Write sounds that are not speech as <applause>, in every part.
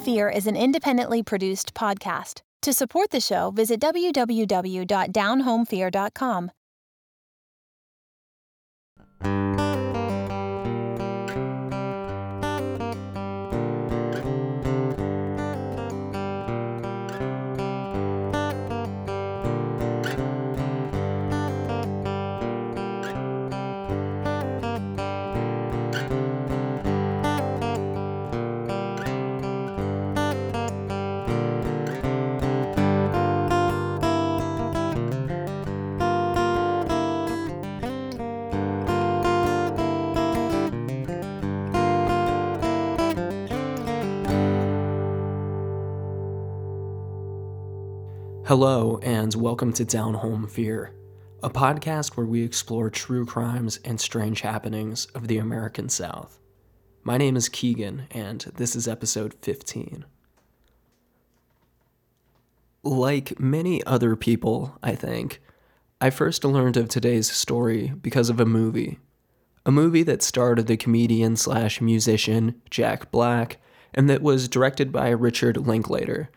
Fear is an independently produced podcast. To support the show, visit www.downhomefear.com. Hello, and welcome to Down Home Fear, a podcast where we explore true crimes and strange happenings of the American South. My name is Keegan, and this is episode 15. Like many other people, I think, I first learned of today's story because of a movie. A movie that starred the comedian slash musician Jack Black, and that was directed by Richard Linklater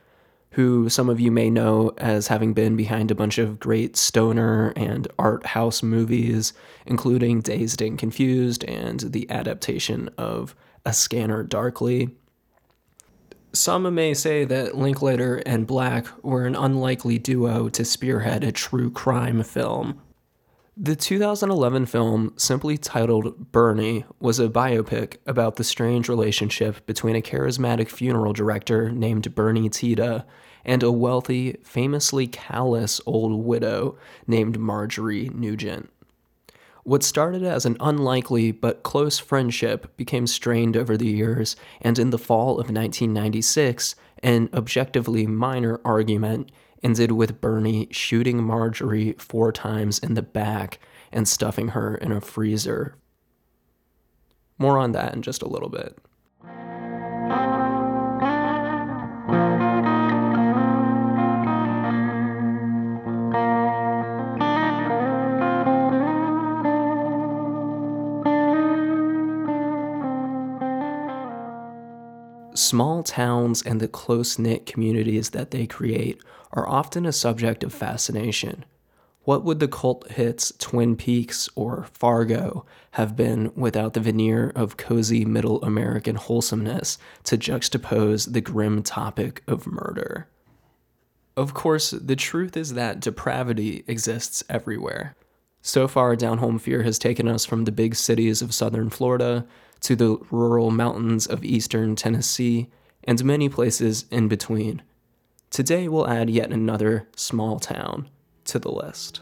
who some of you may know as having been behind a bunch of great stoner and art house movies, including Dazed and Confused and the adaptation of A Scanner Darkly. Some may say that Linklater and Black were an unlikely duo to spearhead a true crime film. The 2011 film, simply titled Bernie, was a biopic about the strange relationship between a charismatic funeral director named Bernie Tiede and a wealthy, famously callous old widow named Marjorie Nugent. What started as an unlikely but close friendship became strained over the years, and in the fall of 1996, an objectively minor argument ended with Bernie shooting Marjorie four times in the back and stuffing her in a freezer. More on that in just a little bit. Small towns and the close knit communities that they create are often a subject of fascination. What would the cult hits Twin Peaks or Fargo have been without the veneer of cozy middle American wholesomeness to juxtapose the grim topic of murder? Of course, the truth is that depravity exists everywhere. So far, Down Home Fear has taken us from the big cities of southern Florida to the rural mountains of eastern Tennessee, and many places in between. Today we'll add yet another small town to the list.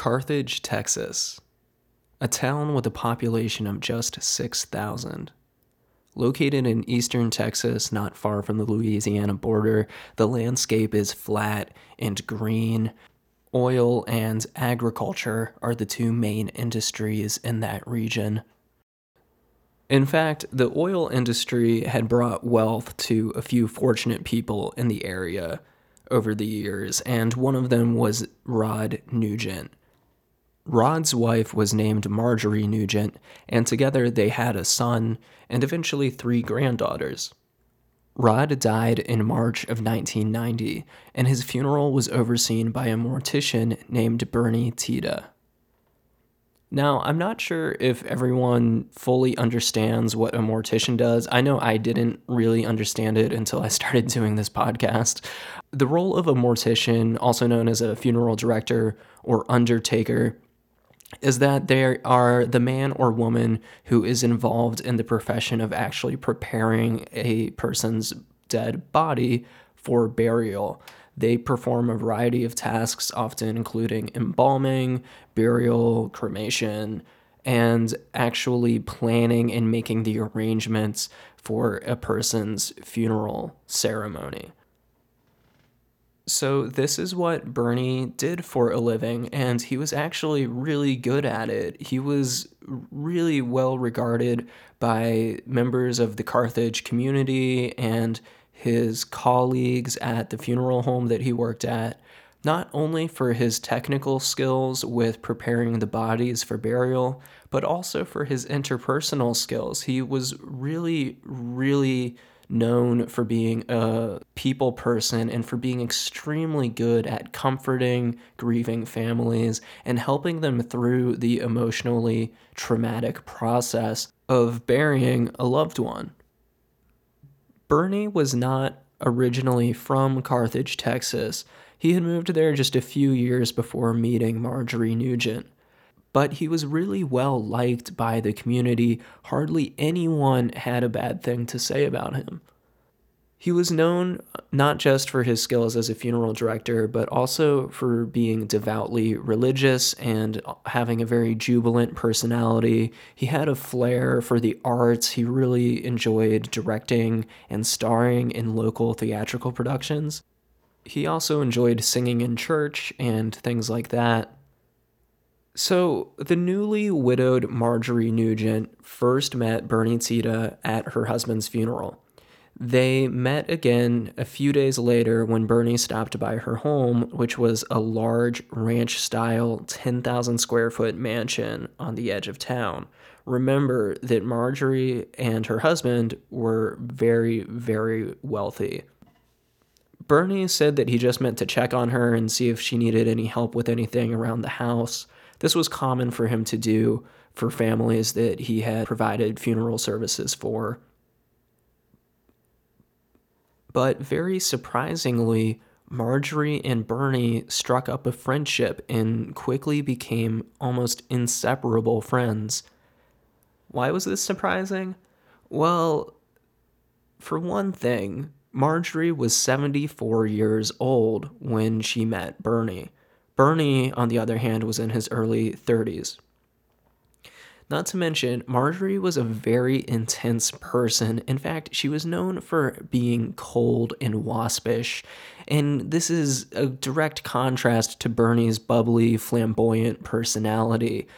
Carthage, Texas, a town with a population of just 6,000. Located in eastern Texas, not far from the Louisiana border, the landscape is flat and green. Oil and agriculture are the two main industries in that region. In fact, the oil industry had brought wealth to a few fortunate people in the area over the years, and one of them was Rod Nugent. Rod's wife was named Marjorie Nugent, and together they had a son and eventually three granddaughters. Rod died in March of 1990, and his funeral was overseen by a mortician named Bernie Tiede. Now, I'm not sure if everyone fully understands what a mortician does. I know I didn't really understand it until I started <laughs> doing this podcast. The role of a mortician, also known as a funeral director or undertaker, is that they are the man or woman who is involved in the profession of actually preparing a person's dead body for burial. They perform a variety of tasks, often including embalming, burial, cremation, and actually planning and making the arrangements for a person's funeral ceremony. So, this is what Bernie did for a living, and he was actually really good at it. He was really well regarded by members of the Carthage community and his colleagues at the funeral home that he worked at, not only for his technical skills with preparing the bodies for burial, but also for his interpersonal skills. He was really, really known for being a people person and for being extremely good at comforting grieving families and helping them through the emotionally traumatic process of burying a loved one. Bernie was not originally from Carthage, Texas. He had moved there just a few years before meeting Marjorie Nugent but he was really well liked by the community. Hardly anyone had a bad thing to say about him. He was known uh, not just for his skills as a funeral director, but also for being devoutly religious and uh, having a very jubilant personality. He had a flair for the arts. He really enjoyed directing and starring in local theatrical productions. He also enjoyed singing in church and things like that. So, the newly widowed Marjorie Nugent first met Bernie Tiede at her husband's funeral. They met again a few days later when Bernie stopped by her home, which was a large ranch style 10,000 square foot mansion on the edge of town. Remember that Marjorie and her husband were very, very wealthy. Bernie said that he just meant to check on her and see if she needed any help with anything around the house. This was common for him to do for families that he had provided funeral services for. But very surprisingly, Marjorie and Bernie struck up a friendship and quickly became almost inseparable friends. Why was this surprising? Well, for one thing, Marjorie was 74 years old when she met Bernie. Bernie, on the other hand, was in his early 30s. Not to mention, Marjorie was a very intense person. In fact, she was known for being cold and waspish. And this is a direct contrast to Bernie's bubbly, flamboyant personality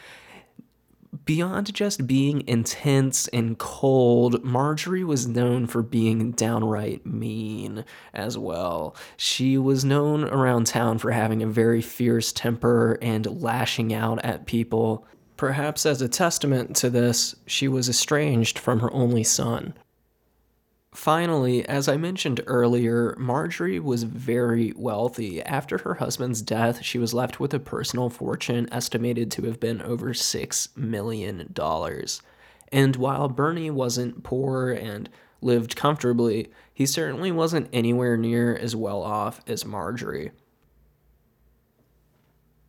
beyond just being intense and cold, Marjorie was known for being downright mean as well. She was known around town for having a very fierce temper and lashing out at people. Perhaps as a testament to this, she was estranged from her only son. Finally, as I mentioned earlier, Marjorie was very wealthy. After her husband's death, she was left with a personal fortune estimated to have been over $6 million. And while Bernie wasn't poor and lived comfortably, he certainly wasn't anywhere near as well off as Marjorie.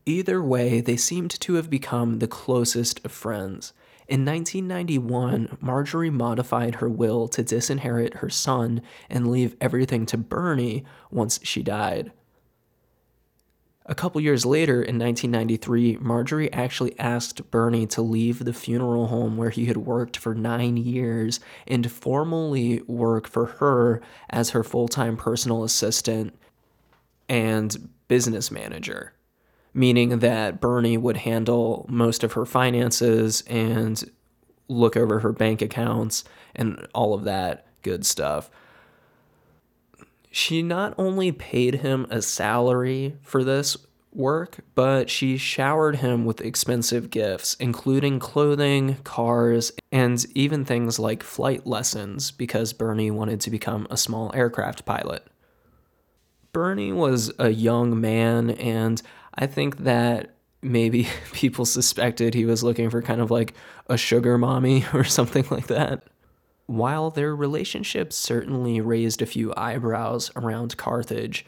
Either way, they seemed to have become the closest of friends. In 1991, Marjorie modified her will to disinherit her son and leave everything to Bernie once she died. A couple years later, in 1993, Marjorie actually asked Bernie to leave the funeral home where he had worked for nine years and formally work for her as her full time personal assistant and business manager meaning that Bernie would handle most of her finances and look over her bank accounts and all of that good stuff. She not only paid him a salary for this work, but she showered him with expensive gifts, including clothing, cars, and even things like flight lessons because Bernie wanted to become a small aircraft pilot. Bernie was a young man, and I think that maybe <laughs> people suspected he was looking for kind of like a sugar mommy <laughs> or something like that. While their relationship certainly raised a few eyebrows around Carthage,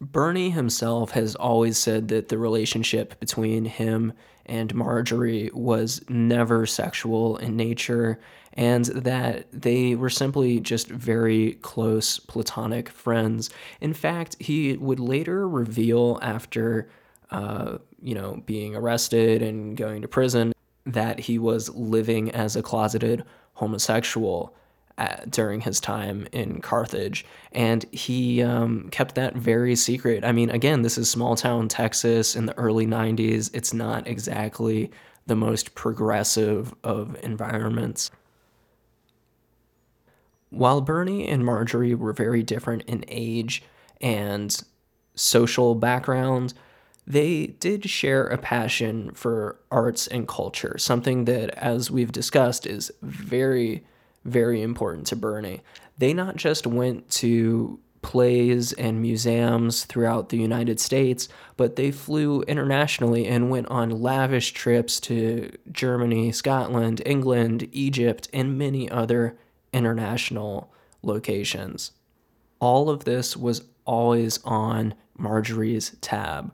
Bernie himself has always said that the relationship between him and Marjorie was never sexual in nature and that they were simply just very close platonic friends. In fact, he would later reveal after uh, you know, being arrested and going to prison, that he was living as a closeted homosexual at, during his time in Carthage. And he um, kept that very secret. I mean, again, this is small town Texas in the early 90s. It's not exactly the most progressive of environments. While Bernie and Marjorie were very different in age and social background, they did share a passion for arts and culture, something that, as we've discussed, is very, very important to Bernie. They not just went to plays and museums throughout the United States, but they flew internationally and went on lavish trips to Germany, Scotland, England, Egypt, and many other international locations. All of this was always on Marjorie's tab.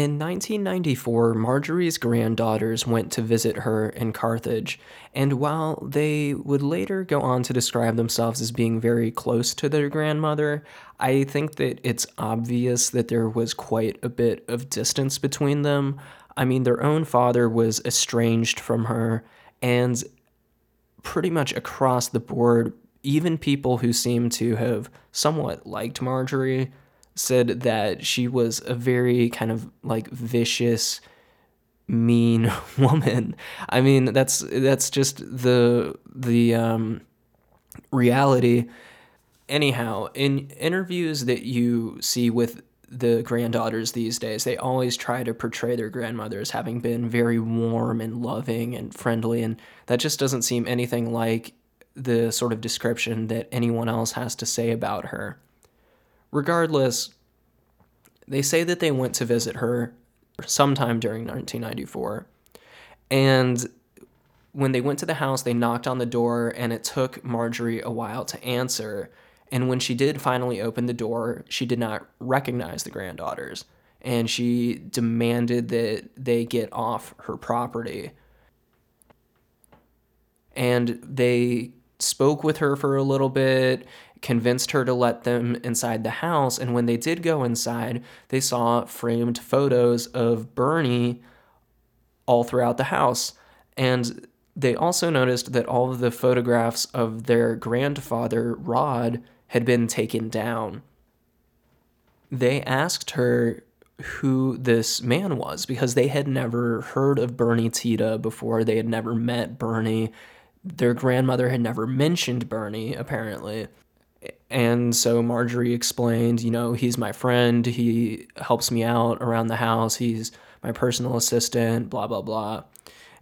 In 1994, Marjorie's granddaughters went to visit her in Carthage, and while they would later go on to describe themselves as being very close to their grandmother, I think that it's obvious that there was quite a bit of distance between them. I mean, their own father was estranged from her, and pretty much across the board, even people who seem to have somewhat liked Marjorie said that she was a very kind of like vicious mean <laughs> woman. I mean, that's that's just the the um, reality. Anyhow, in interviews that you see with the granddaughters these days, they always try to portray their grandmother as having been very warm and loving and friendly, and that just doesn't seem anything like the sort of description that anyone else has to say about her. Regardless, they say that they went to visit her sometime during 1994. And when they went to the house, they knocked on the door, and it took Marjorie a while to answer. And when she did finally open the door, she did not recognize the granddaughters. And she demanded that they get off her property. And they spoke with her for a little bit convinced her to let them inside the house. And when they did go inside, they saw framed photos of Bernie all throughout the house. And they also noticed that all of the photographs of their grandfather, Rod, had been taken down. They asked her who this man was because they had never heard of Bernie Tiede before. They had never met Bernie. Their grandmother had never mentioned Bernie, apparently. And so Marjorie explained, you know, he's my friend. He helps me out around the house. He's my personal assistant, blah, blah, blah.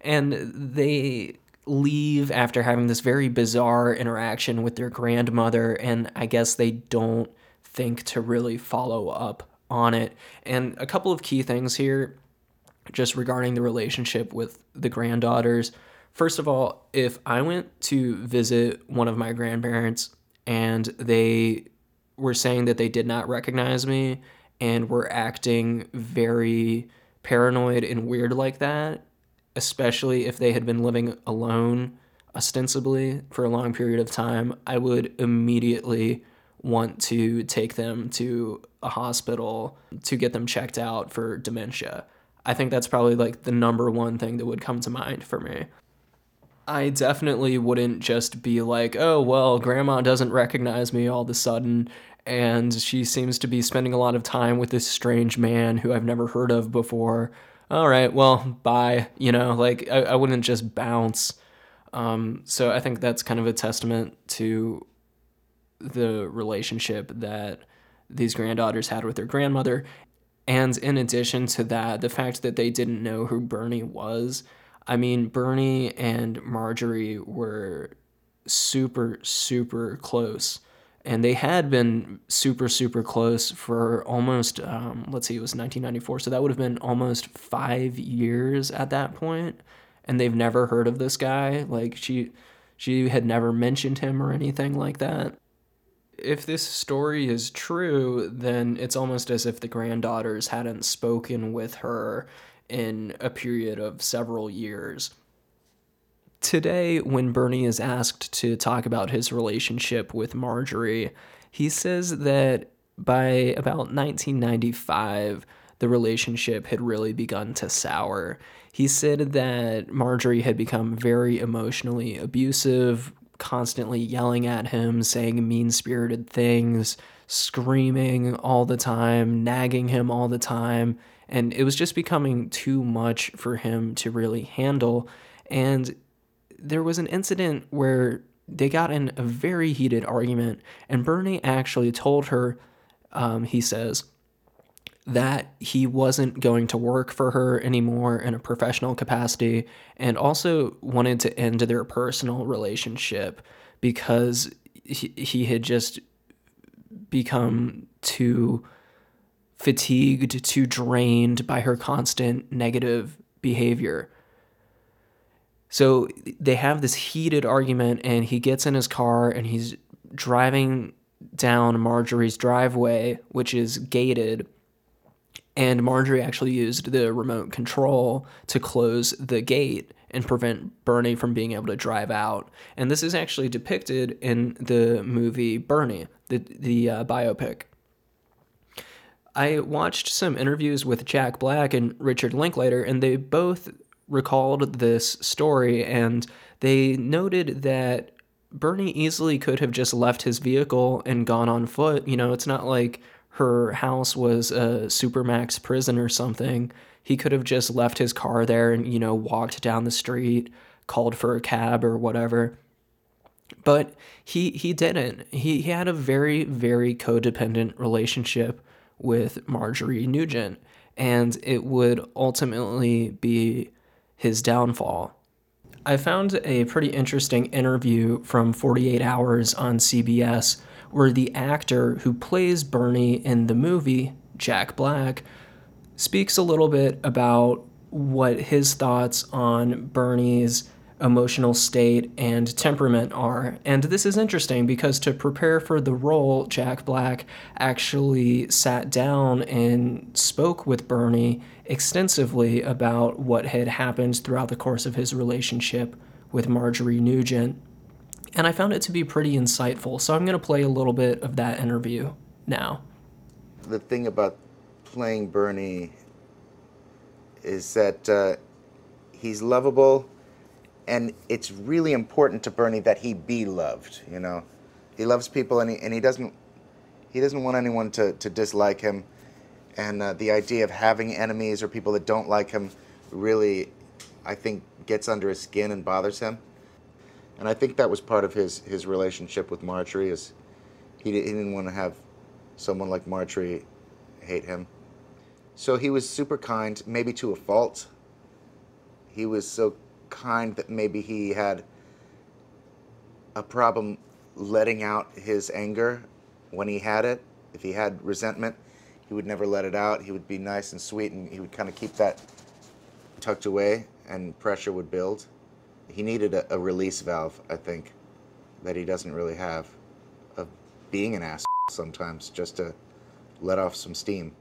And they leave after having this very bizarre interaction with their grandmother. And I guess they don't think to really follow up on it. And a couple of key things here, just regarding the relationship with the granddaughters. First of all, if I went to visit one of my grandparents, and they were saying that they did not recognize me and were acting very paranoid and weird like that, especially if they had been living alone ostensibly for a long period of time, I would immediately want to take them to a hospital to get them checked out for dementia. I think that's probably like the number one thing that would come to mind for me. I definitely wouldn't just be like, oh, well, grandma doesn't recognize me all of a sudden, and she seems to be spending a lot of time with this strange man who I've never heard of before. All right, well, bye. You know, like, I, I wouldn't just bounce. Um, so I think that's kind of a testament to the relationship that these granddaughters had with their grandmother. And in addition to that, the fact that they didn't know who Bernie was I mean, Bernie and Marjorie were super, super close. And they had been super, super close for almost, um, let's see, it was 1994. So that would have been almost five years at that point. And they've never heard of this guy. Like, she, she had never mentioned him or anything like that. If this story is true, then it's almost as if the granddaughters hadn't spoken with her in a period of several years. Today, when Bernie is asked to talk about his relationship with Marjorie, he says that by about 1995, the relationship had really begun to sour. He said that Marjorie had become very emotionally abusive, constantly yelling at him, saying mean spirited things, screaming all the time, nagging him all the time. And it was just becoming too much for him to really handle. And there was an incident where they got in a very heated argument, and Bernie actually told her, um, he says, that he wasn't going to work for her anymore in a professional capacity and also wanted to end their personal relationship because he, he had just become too fatigued, too drained by her constant negative behavior. So they have this heated argument, and he gets in his car and he's driving down Marjorie's driveway, which is gated. And Marjorie actually used the remote control to close the gate and prevent Bernie from being able to drive out. And this is actually depicted in the movie Bernie, the, the uh, biopic. I watched some interviews with Jack Black and Richard Linklater, and they both recalled this story and they noted that Bernie easily could have just left his vehicle and gone on foot. You know, it's not like her house was a supermax prison or something. He could have just left his car there and, you know, walked down the street, called for a cab or whatever. But he he didn't. He he had a very very codependent relationship with Marjorie Nugent and it would ultimately be his downfall. I found a pretty interesting interview from 48 Hours on CBS where the actor who plays Bernie in the movie, Jack Black, speaks a little bit about what his thoughts on Bernie's emotional state and temperament are. And this is interesting because to prepare for the role, Jack Black actually sat down and spoke with Bernie extensively about what had happened throughout the course of his relationship with Marjorie Nugent. And I found it to be pretty insightful. So I'm going to play a little bit of that interview now. The thing about playing Bernie is that uh, he's lovable and it's really important to Bernie that he be loved. You know, he loves people, and he and he doesn't he doesn't want anyone to to dislike him. And uh, the idea of having enemies or people that don't like him really, I think, gets under his skin and bothers him. And I think that was part of his his relationship with Marjorie is he, he didn't want to have someone like Marjorie hate him. So he was super kind, maybe to a fault. He was so kind that maybe he had a problem letting out his anger when he had it. If he had resentment, he would never let it out. He would be nice and sweet and he would kind of keep that tucked away and pressure would build. He needed a, a release valve, I think, that he doesn't really have of being an ass sometimes just to let off some steam.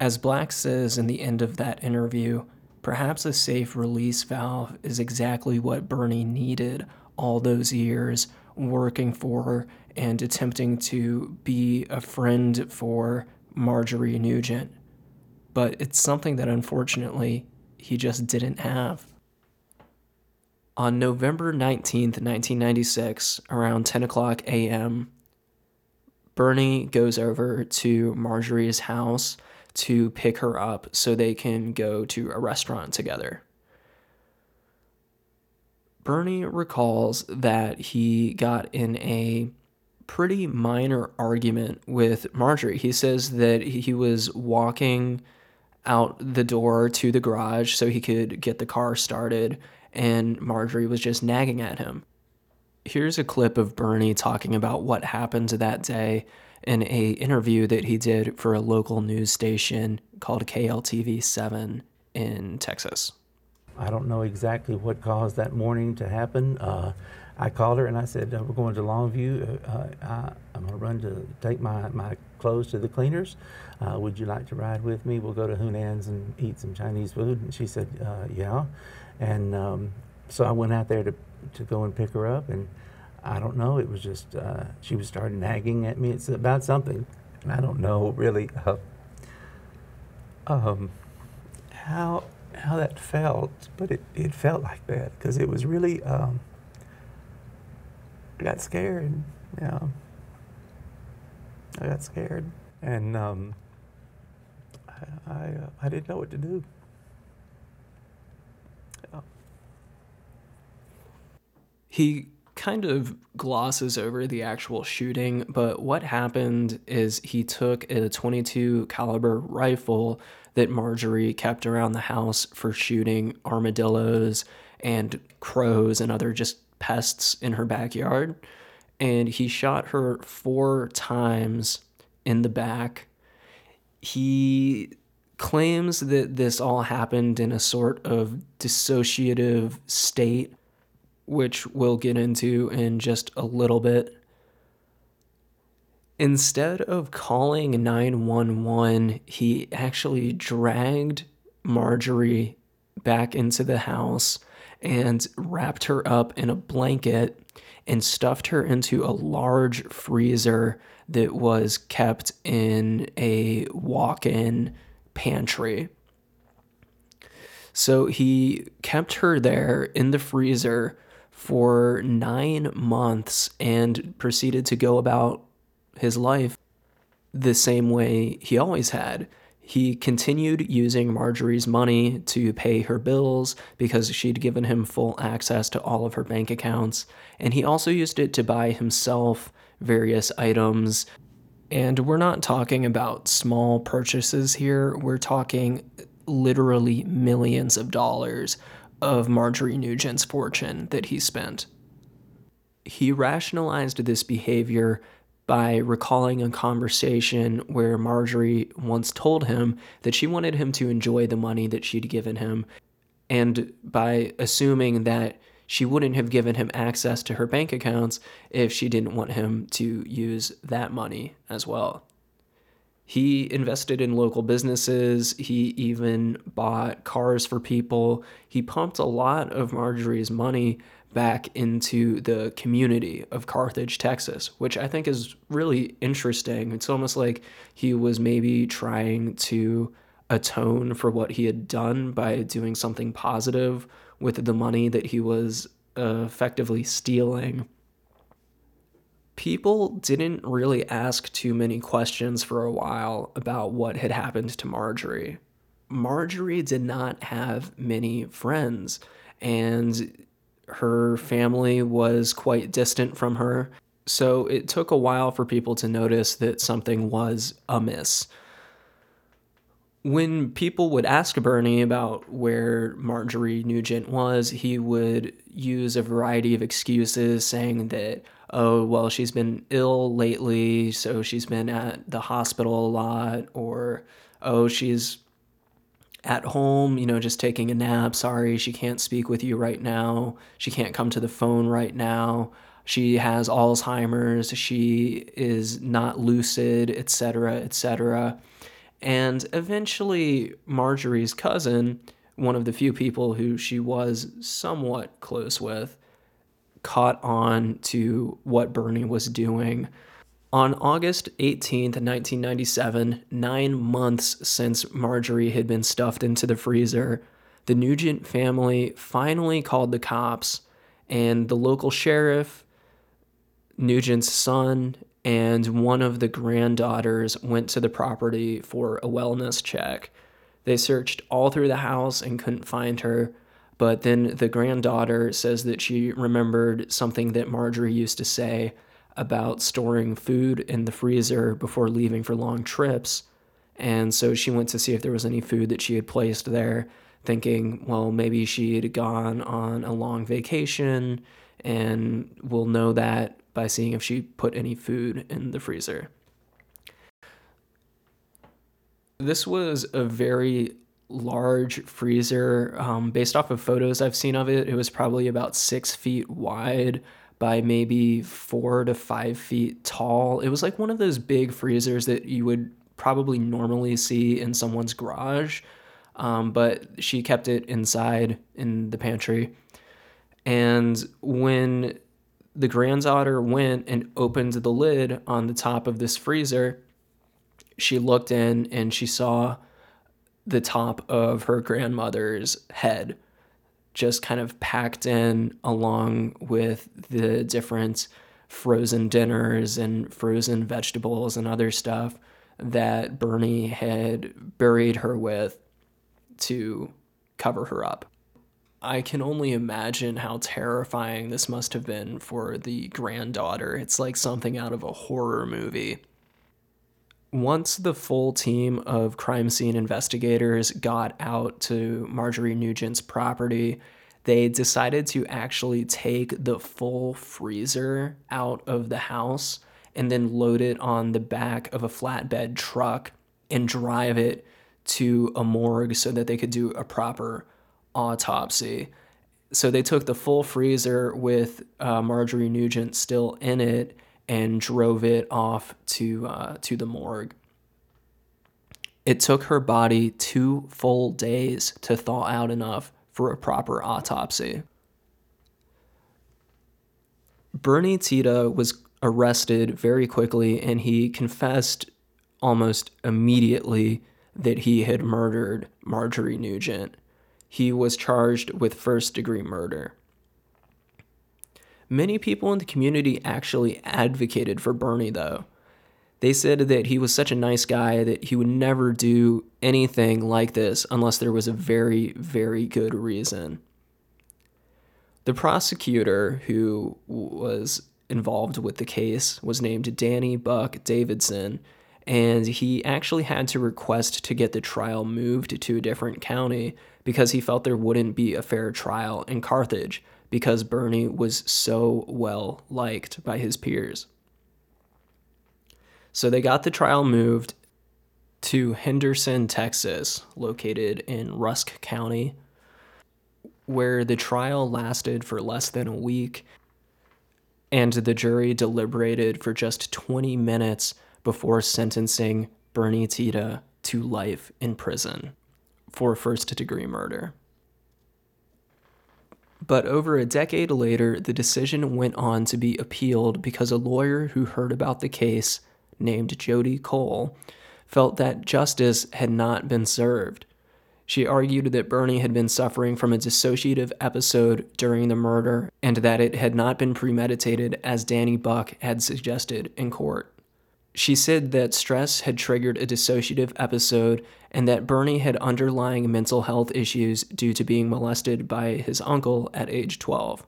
As Black says in the end of that interview, Perhaps a safe release valve is exactly what Bernie needed all those years working for and attempting to be a friend for Marjorie Nugent. But it's something that unfortunately he just didn't have. On November 19th, 1996, around 10 o'clock a.m., Bernie goes over to Marjorie's house to pick her up so they can go to a restaurant together. Bernie recalls that he got in a pretty minor argument with Marjorie. He says that he was walking out the door to the garage so he could get the car started, and Marjorie was just nagging at him. Here's a clip of Bernie talking about what happened that day in a interview that he did for a local news station called KLTV 7 in Texas. I don't know exactly what caused that morning to happen. Uh, I called her and I said, uh, We're going to Longview. Uh, I, am going to run to take my, my clothes to the cleaners. Uh, would you like to ride with me? We'll go to Hunan's and eat some Chinese food. And she said, uh, Yeah. And um, so I went out there to, to go and pick her up. And I don't know. It was just uh, she was starting nagging at me. It's about something, and I don't know really. Uh, um, how how that felt, but it, it felt like that because it was really. Um, I got scared. Know, I got scared, and um, I I, uh, I didn't know what to do. Yeah. He kind of glosses over the actual shooting, but what happened is he took a 22 caliber rifle that Marjorie kept around the house for shooting armadillos and crows and other just pests in her backyard. And he shot her four times in the back. He claims that this all happened in a sort of dissociative state which we'll get into in just a little bit. Instead of calling 911, he actually dragged Marjorie back into the house and wrapped her up in a blanket and stuffed her into a large freezer that was kept in a walk in pantry. So he kept her there in the freezer for nine months and proceeded to go about his life the same way he always had. He continued using Marjorie's money to pay her bills because she'd given him full access to all of her bank accounts. And he also used it to buy himself various items. And we're not talking about small purchases here, we're talking literally millions of dollars of Marjorie Nugent's fortune that he spent. He rationalized this behavior by recalling a conversation where Marjorie once told him that she wanted him to enjoy the money that she'd given him, and by assuming that she wouldn't have given him access to her bank accounts if she didn't want him to use that money as well. He invested in local businesses. He even bought cars for people. He pumped a lot of Marjorie's money back into the community of Carthage, Texas, which I think is really interesting. It's almost like he was maybe trying to atone for what he had done by doing something positive with the money that he was effectively stealing people didn't really ask too many questions for a while about what had happened to Marjorie. Marjorie did not have many friends, and her family was quite distant from her. So it took a while for people to notice that something was amiss. When people would ask Bernie about where Marjorie Nugent was, he would use a variety of excuses, saying that oh, well, she's been ill lately, so she's been at the hospital a lot, or oh, she's at home, you know, just taking a nap. Sorry, she can't speak with you right now. She can't come to the phone right now. She has Alzheimer's. She is not lucid, etc., etc. And eventually, Marjorie's cousin, one of the few people who she was somewhat close with, caught on to what Bernie was doing. On August 18th, 1997, nine months since Marjorie had been stuffed into the freezer, the Nugent family finally called the cops, and the local sheriff, Nugent's son, and one of the granddaughters went to the property for a wellness check. They searched all through the house and couldn't find her, but then the granddaughter says that she remembered something that Marjorie used to say about storing food in the freezer before leaving for long trips. And so she went to see if there was any food that she had placed there, thinking, well, maybe she had gone on a long vacation, and we'll know that by seeing if she put any food in the freezer. This was a very large freezer. Um, based off of photos I've seen of it, it was probably about six feet wide by maybe four to five feet tall. It was like one of those big freezers that you would probably normally see in someone's garage, um, but she kept it inside in the pantry. And when the granddaughter went and opened the lid on the top of this freezer, she looked in and she saw the top of her grandmother's head, just kind of packed in along with the different frozen dinners and frozen vegetables and other stuff that Bernie had buried her with to cover her up. I can only imagine how terrifying this must have been for the granddaughter. It's like something out of a horror movie. Once the full team of crime scene investigators got out to Marjorie Nugent's property, they decided to actually take the full freezer out of the house and then load it on the back of a flatbed truck and drive it to a morgue so that they could do a proper autopsy. So they took the full freezer with uh, Marjorie Nugent still in it and drove it off to uh, to the morgue. It took her body two full days to thaw out enough for a proper autopsy. Bernie Tiede was arrested very quickly and he confessed almost immediately that he had murdered Marjorie Nugent. He was charged with first degree murder. Many people in the community actually advocated for Bernie, though. They said that he was such a nice guy that he would never do anything like this unless there was a very, very good reason. The prosecutor who was involved with the case was named Danny Buck Davidson, and he actually had to request to get the trial moved to a different county because he felt there wouldn't be a fair trial in Carthage because Bernie was so well liked by his peers. So they got the trial moved to Henderson, Texas, located in Rusk County, where the trial lasted for less than a week and the jury deliberated for just 20 minutes before sentencing Bernie Tiede to life in prison for first degree murder. But over a decade later, the decision went on to be appealed because a lawyer who heard about the case named Jody Cole, felt that justice had not been served. She argued that Bernie had been suffering from a dissociative episode during the murder and that it had not been premeditated as Danny Buck had suggested in court. She said that stress had triggered a dissociative episode and that Bernie had underlying mental health issues due to being molested by his uncle at age 12.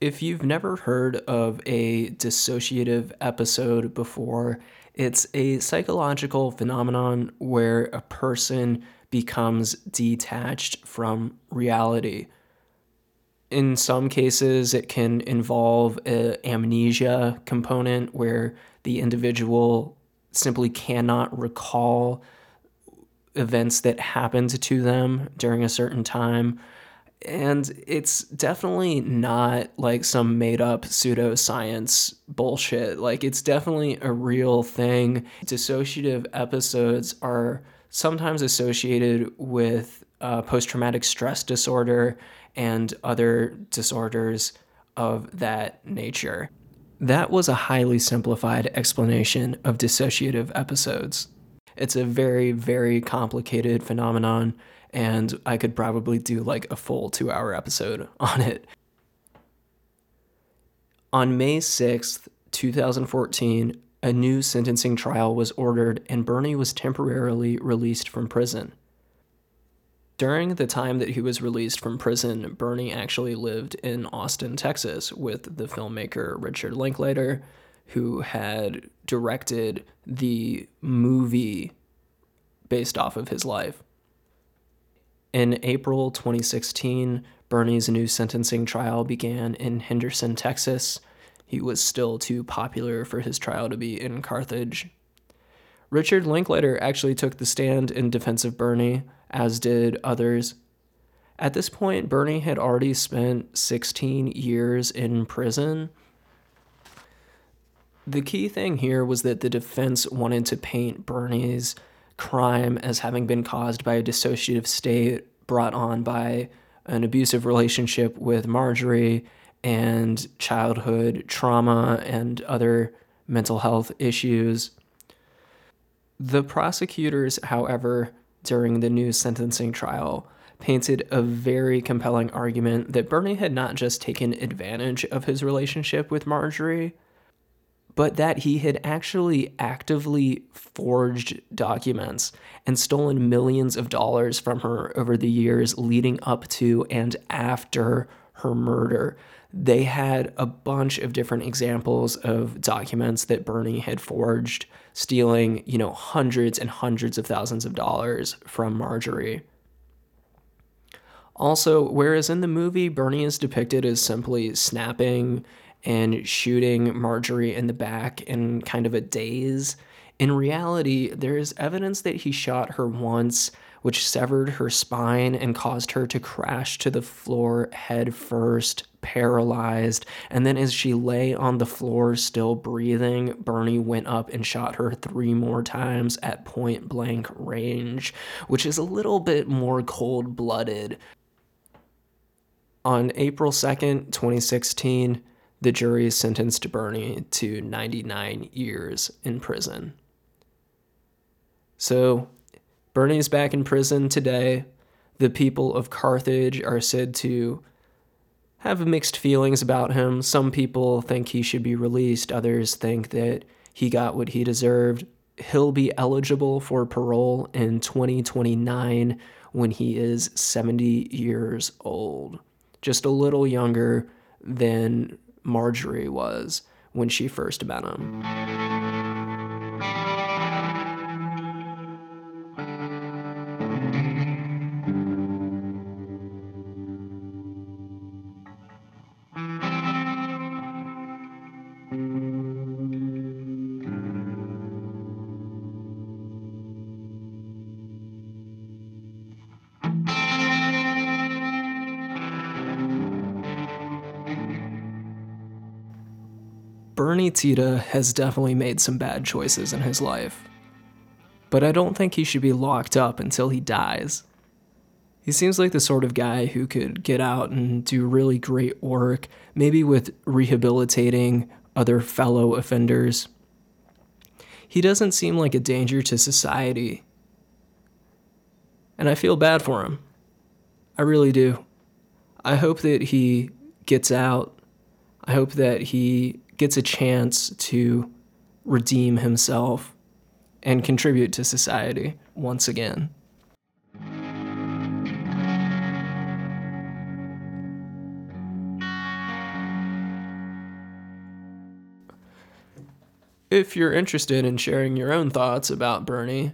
If you've never heard of a dissociative episode before, it's a psychological phenomenon where a person becomes detached from reality. In some cases, it can involve an amnesia component where the individual simply cannot recall events that happened to them during a certain time and it's definitely not like some made up pseudoscience bullshit. Like, it's definitely a real thing. Dissociative episodes are sometimes associated with uh, post traumatic stress disorder and other disorders of that nature. That was a highly simplified explanation of dissociative episodes. It's a very, very complicated phenomenon and I could probably do like a full two hour episode <laughs> on it. On May 6th, 2014, a new sentencing trial was ordered and Bernie was temporarily released from prison. During the time that he was released from prison, Bernie actually lived in Austin, Texas, with the filmmaker Richard Linklater, who had directed the movie based off of his life. In April 2016, Bernie's new sentencing trial began in Henderson, Texas. He was still too popular for his trial to be in Carthage. Richard Linklater actually took the stand in defense of Bernie, as did others. At this point, Bernie had already spent 16 years in prison. The key thing here was that the defense wanted to paint Bernie's crime as having been caused by a dissociative state brought on by an abusive relationship with Marjorie and childhood trauma and other mental health issues. The prosecutors, however, during the new sentencing trial painted a very compelling argument that Bernie had not just taken advantage of his relationship with Marjorie, but that he had actually actively forged documents and stolen millions of dollars from her over the years leading up to and after her murder. They had a bunch of different examples of documents that Bernie had forged, stealing, you know, hundreds and hundreds of thousands of dollars from Marjorie. Also, whereas in the movie, Bernie is depicted as simply snapping and shooting Marjorie in the back in kind of a daze. In reality, there is evidence that he shot her once, which severed her spine and caused her to crash to the floor head first, paralyzed. And then, as she lay on the floor, still breathing, Bernie went up and shot her three more times at point blank range, which is a little bit more cold blooded. On April 2nd, 2016, the jury sentenced Bernie to 99 years in prison. So, Bernie's back in prison today. The people of Carthage are said to have mixed feelings about him. Some people think he should be released, others think that he got what he deserved. He'll be eligible for parole in 2029 when he is 70 years old, just a little younger than Marjorie was when she first met him. Bernie Tiede has definitely made some bad choices in his life. But I don't think he should be locked up until he dies. He seems like the sort of guy who could get out and do really great work, maybe with rehabilitating other fellow offenders. He doesn't seem like a danger to society. And I feel bad for him. I really do. I hope that he gets out. I hope that he gets a chance to redeem himself and contribute to society once again. If you're interested in sharing your own thoughts about Bernie,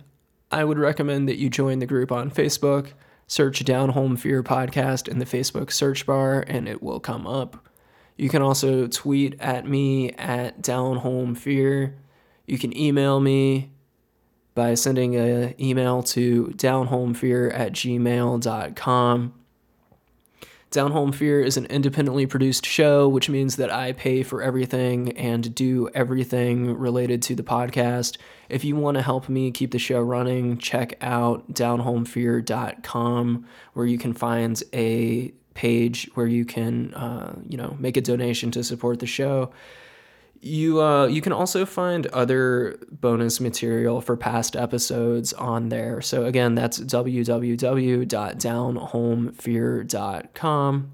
I would recommend that you join the group on Facebook. Search Down Home Fear Podcast in the Facebook search bar, and it will come up. You can also tweet at me at Down Home Fear. You can email me by sending an email to downhomefear at gmail.com. Down Home Fear is an independently produced show, which means that I pay for everything and do everything related to the podcast. If you want to help me keep the show running, check out downhomefear.com, where you can find a page where you can, uh, you know, make a donation to support the show. You uh, you can also find other bonus material for past episodes on there. So again, that's www.downhomefear.com.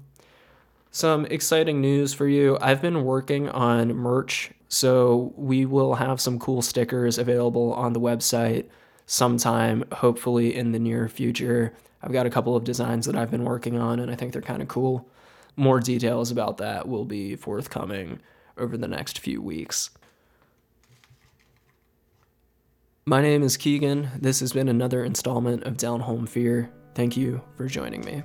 Some exciting news for you. I've been working on merch, so we will have some cool stickers available on the website sometime, hopefully in the near future. I've got a couple of designs that I've been working on, and I think they're kind of cool. More details about that will be forthcoming over the next few weeks. My name is Keegan. This has been another installment of Down Home Fear. Thank you for joining me.